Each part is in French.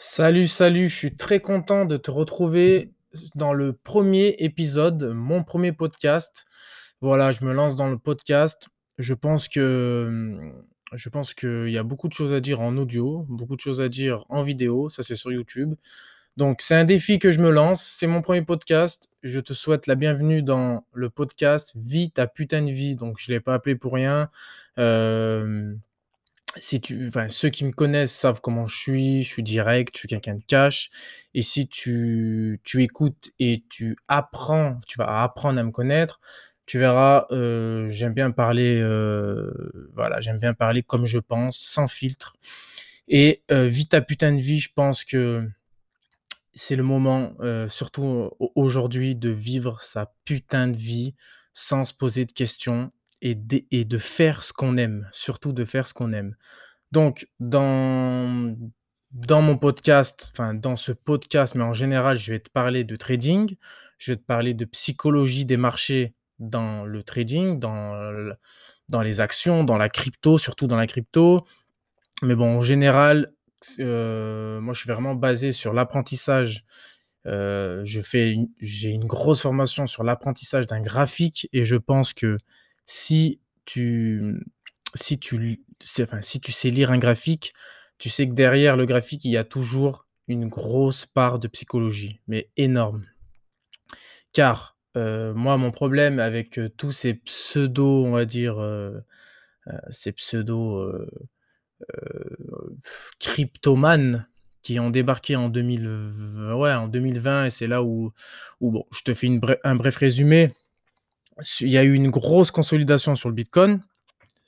Salut, salut, je suis très content de te retrouver dans le premier épisode, mon premier podcast. Voilà, je me lance dans le podcast. Je pense que, je pense qu'il y a beaucoup de choses à dire en audio, beaucoup de choses à dire en vidéo, ça c'est sur YouTube. Donc c'est un défi que je me lance, c'est mon premier podcast. Je te souhaite la bienvenue dans le podcast Vis ta putain de vie. Donc je ne l'ai pas appelé pour rien. Euh, si tu ceux qui me connaissent savent comment je suis, je suis direct, je suis quelqu'un de cash et si tu tu écoutes et tu apprends, tu vas apprendre à me connaître, tu verras, heu, j'aime bien parler, heu, voilà, j'aime bien parler comme je pense, sans filtre et heu, vis ta putain de vie, je pense que c'est le moment, heu, surtout aujourd'hui de vivre sa putain de vie sans se poser de questions et de faire ce qu'on aime, surtout de faire ce qu'on aime. Donc dans dans mon podcast, enfin dans ce podcast, mais en général, je vais te parler de trading, je vais te parler de psychologie des marchés dans le trading, dans dans les actions, dans la crypto, surtout dans la crypto. Mais bon, en général, heu, moi je suis vraiment basé sur l'apprentissage. Une j'ai une grosse formation sur l'apprentissage d'un graphique et je pense que si tu, si tu enfin, si tu sais lire un graphique, tu sais que derrière le graphique, il y a toujours une grosse part de psychologie, mais énorme. Car, heu, moi, mon problème avec, heu, tous ces pseudos, on va dire, heu, ces heu, cryptomanes qui ont débarqué en 2000, ouais, en 2020 et c'est là où où bon, je te fais une un bref résumé. Il y a eu une grosse consolidation sur le bitcoin,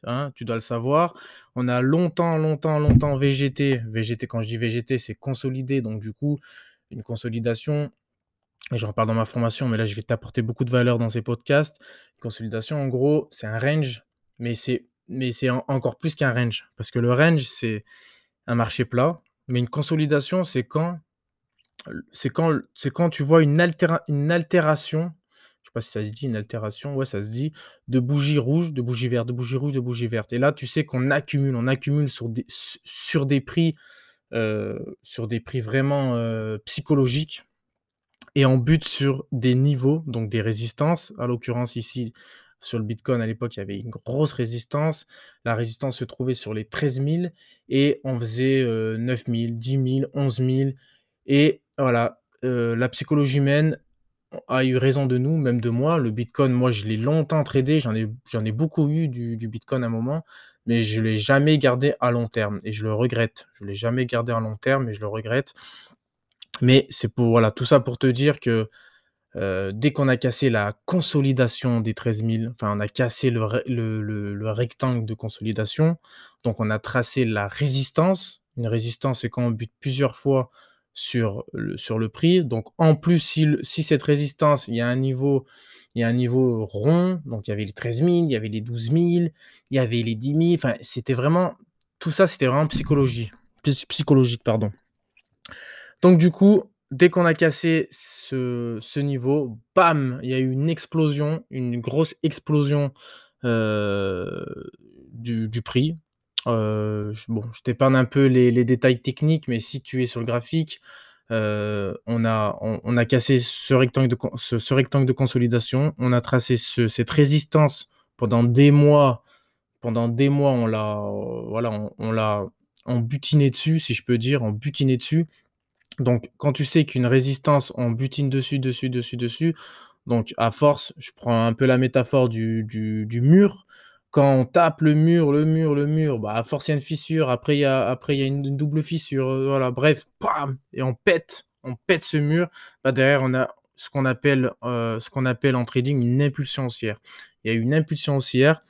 hein, tu dois le savoir. On a longtemps, longtemps, longtemps végété. Végété, quand je dis végété, c'est consolidé, donc du coup, une consolidation et j'en parle dans ma formation, mais là, je vais t'apporter beaucoup de valeur dans ces podcasts. Consolidation, en gros, c'est un range, mais c'est mais c'est encore plus qu'un range parce que le range, c'est un marché plat, mais une consolidation, c'est quand c'est quand c'est quand tu vois une altéra une altération, sais pas si ça se dit une altération, ouais, ça se dit, de bougies rouges, de bougies vertes, de bougies rouges, de bougies vertes et là, tu sais qu'on accumule, on accumule sur des sur des prix, heu, sur des prix vraiment, heu, psychologiques et on bute sur des niveaux, donc des résistances. À l'occurrence ici, sur le bitcoin à l'époque, il y avait une grosse résistance. La résistance se trouvait sur les 13 000 et on faisait, heu, 9 000, 10 000, 11 000 et voilà, heu, la psychologie humaine a eu raison de nous, même de moi. Le bitcoin, moi, je l'ai longtemps tradé, j'en ai ai beaucoup eu du du bitcoin à un moment, mais je l'ai jamais gardé à long terme et je le regrette. Je l'ai jamais gardé à long terme et je le regrette. Mais c'est pour voilà, tout ça pour te dire que, heu, dès qu'on a cassé la consolidation des 13 000, enfin, on a cassé le le le rectangle de consolidation, donc on a tracé la résistance. Une résistance, c'est quand on bute plusieurs fois sur le prix. Donc en plus, si cette résistance, il y a un niveau il y a un niveau rond, donc il y avait les 13 000, il y avait les 12 000, il y avait les 10 000, enfin, c'était vraiment tout ça, c'était vraiment psychologie psychologique, pardon. Donc du coup, dès qu'on a cassé ce niveau, bam! Il y a eu une explosion, une grosse explosion, du du prix. Heu, j bon, je t'épargne un peu les détails techniques, mais si tu es sur le graphique, heu, on a on a cassé ce rectangle de ce rectangle de consolidation. On a tracé ce cette résistance pendant des mois pendant des mois, on l'a, voilà, on l'a on butinait dessus, si je peux dire, on butinait dessus. Donc quand tu sais qu'une résistance, on butine dessus, dessus, dessus, dessus, donc à force, je prends un peu la métaphore du du mur. Quand on tape le mur, le mur, le mur, bah, à force, il y a une fissure, après il y a après une double fissure, heu, voilà, bref, et on pète, on pète ce mur. Bah, derrière, on a ce qu'on appelle, heu, ce qu'on appelle en trading une impulsion haussière. Il y a une impulsion haussière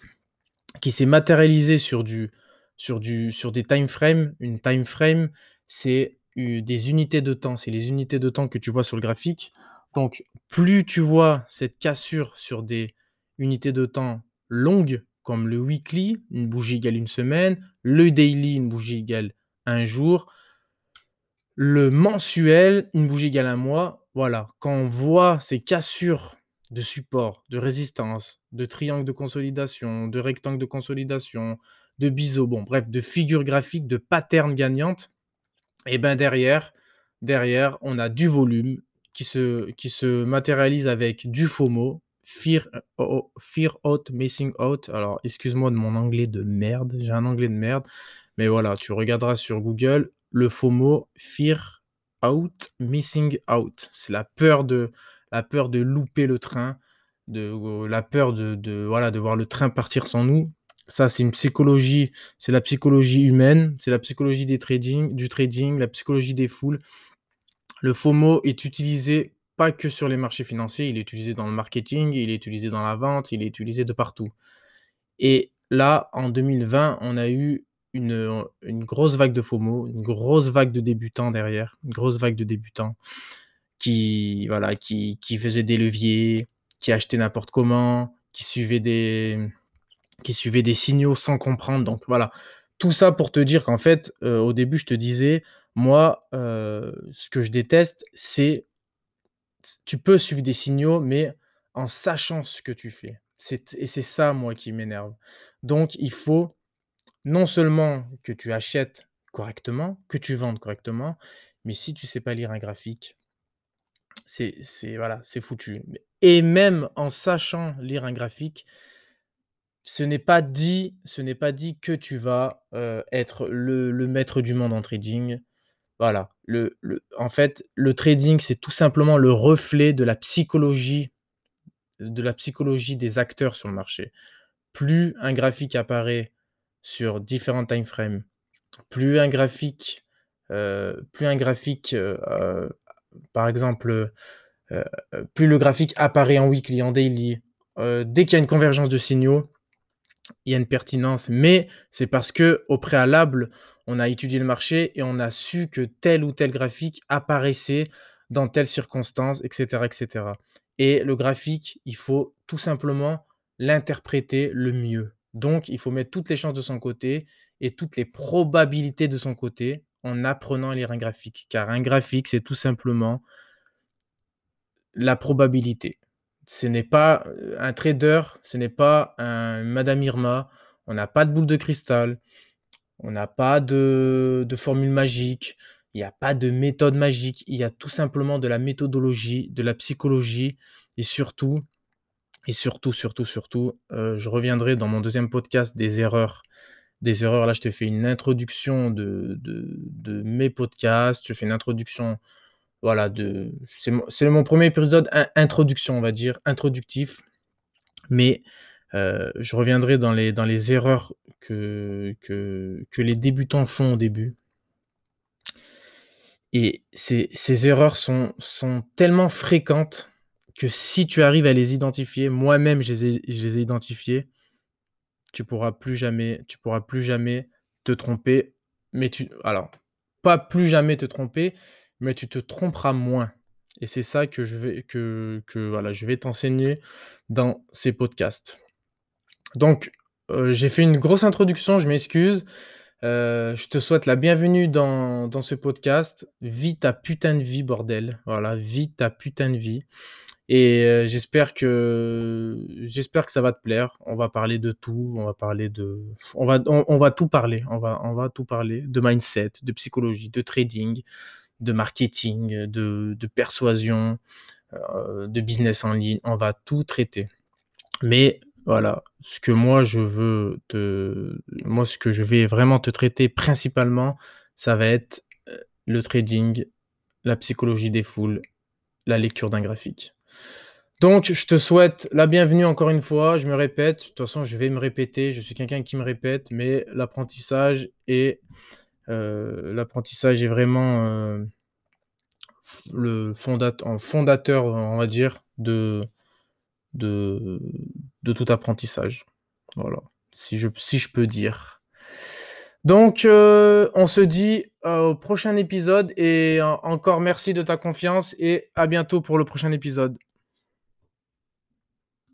qui s'est matérialisée sur des time frames. Une time frame, c'est des unités de temps, c'est les unités de temps que tu vois sur le graphique. Donc plus tu vois cette cassure sur des unités de temps longues, comme le weekly, une bougie égale une semaine, le daily, une bougie égale un jour, le mensuel, une bougie égale un mois. Voilà, quand on voit ces cassures de support, de résistance, de triangle de consolidation, de rectangle de consolidation, de biseau, bon bref, de figures graphiques, de patterns gagnantes, Et ben derrière, derrière, on a du volume qui se, qui se matérialise avec du FOMO, Fear, oh, fear Out, Missing Out. Alors, excuse-moi de mon anglais de merde, j'ai un anglais de merde, mais voilà, tu regarderas sur Google le FOMO, Fear Out, Missing Out. C'est la peur de, la peur de louper le train, de, la peur de, de, voilà, de voir le train partir sans nous. Ça, c'est une psychologie, c'est la psychologie humaine, c'est la psychologie des trading, du trading, la psychologie des foules. Le FOMO est utilisé pas que sur les marchés financiers, il est utilisé dans le marketing, il est utilisé dans la vente, il est utilisé de partout. Et là, en 2020, on a eu une, une grosse vague de FOMO, une grosse vague de débutants derrière, une grosse vague de débutants qui, voilà, qui, qui faisaient des leviers, qui achetaient n'importe comment, qui suivaient des, qui suivaient des signaux sans comprendre. Donc voilà, tout ça pour te dire qu'en fait, euh, au début, je te disais, moi, euh, ce que je déteste, c'est tu peux suivre des signaux, mais en sachant ce que tu fais. Et c'est ça, moi, qui m'énerve. Donc, il faut non seulement que tu achètes correctement, que tu vendes correctement, mais si tu sais pas lire un graphique, c'est voilà, c'est foutu. Et même en sachant lire un graphique, ce n'est pas dit, ce n'est pas dit que tu vas euh, être le, maître du monde en trading. Voilà. En fait, le trading, c'est tout simplement le reflet de la psychologie, de la psychologie des acteurs sur le marché. Plus un graphique apparaît sur différents time frames, plus un graphique, euh, plus un graphique, euh, par exemple, plus le graphique apparaît en weekly, en daily, dès qu'il y a une convergence de signaux, il y a une pertinence, mais c'est parce que au préalable, on a étudié le marché et on a su que tel ou tel graphique apparaissait dans telle circonstance, etc., etc. Et le graphique, il faut tout simplement l'interpréter le mieux. Donc, il faut mettre toutes les chances de son côté et toutes les probabilités de son côté en apprenant à lire un graphique. Car un graphique, c'est tout simplement la probabilité. Ce n'est pas euh, un trader, ce n'est pas un Madame Irma. On n'a pas de boule de cristal. On n'a pas de, formule magique. Il n'y a pas de méthode magique. Il y a tout simplement de la méthodologie, de la psychologie et surtout, et surtout, surtout, surtout, euh, je reviendrai dans mon deuxième podcast des erreurs. Des erreurs, là, je te fais une introduction de, mes podcasts. Je fais une introduction voilà, de, c'est mon, premier épisode introduction, on va dire, introductif. Mais euh, je reviendrai dans les, erreurs que, les débutants font au début. Et ces, erreurs sont, tellement fréquentes que si tu arrives à les identifier, moi-même je, les ai, identifiées, tu pourras plus jamais, tu pourras plus jamais te tromper. Mais tu, alors, pas plus jamais te tromper, mais tu te tromperas moins. Et c'est ça que je vais, que voilà, je vais t'enseigner dans ces podcasts. Donc, euh, j'ai fait une grosse introduction, je m'excuse. Euh, je te souhaite la bienvenue dans, dans, ce podcast. Vis ta putain de vie, bordel. Voilà, vis ta putain de vie. Et euh, j'espère que j'espère que ça va te plaire. On va parler de tout. On va parler de, on va, on va tout parler. On va, on va tout parler de mindset, de psychologie, de trading, de marketing, de, persuasion, euh, de business en ligne. On va tout traiter. Mais voilà, ce que moi je veux te, moi ce que je vais vraiment te traiter principalement, ça va être euh, le trading, la psychologie des foules, la lecture d'un graphique. Donc, je te souhaite la bienvenue encore une fois. Je me répète, de toute façon, je vais me répéter. Je suis quelqu'un qui me répète, mais l'apprentissage est euh, l'apprentissage est vraiment euh, le fondateur, fondateur, on va dire, de, de, de tout apprentissage. Voilà, si je, si je peux dire. Donc, euh, on se dit au prochain épisode et encore merci de ta confiance et à bientôt pour le prochain épisode.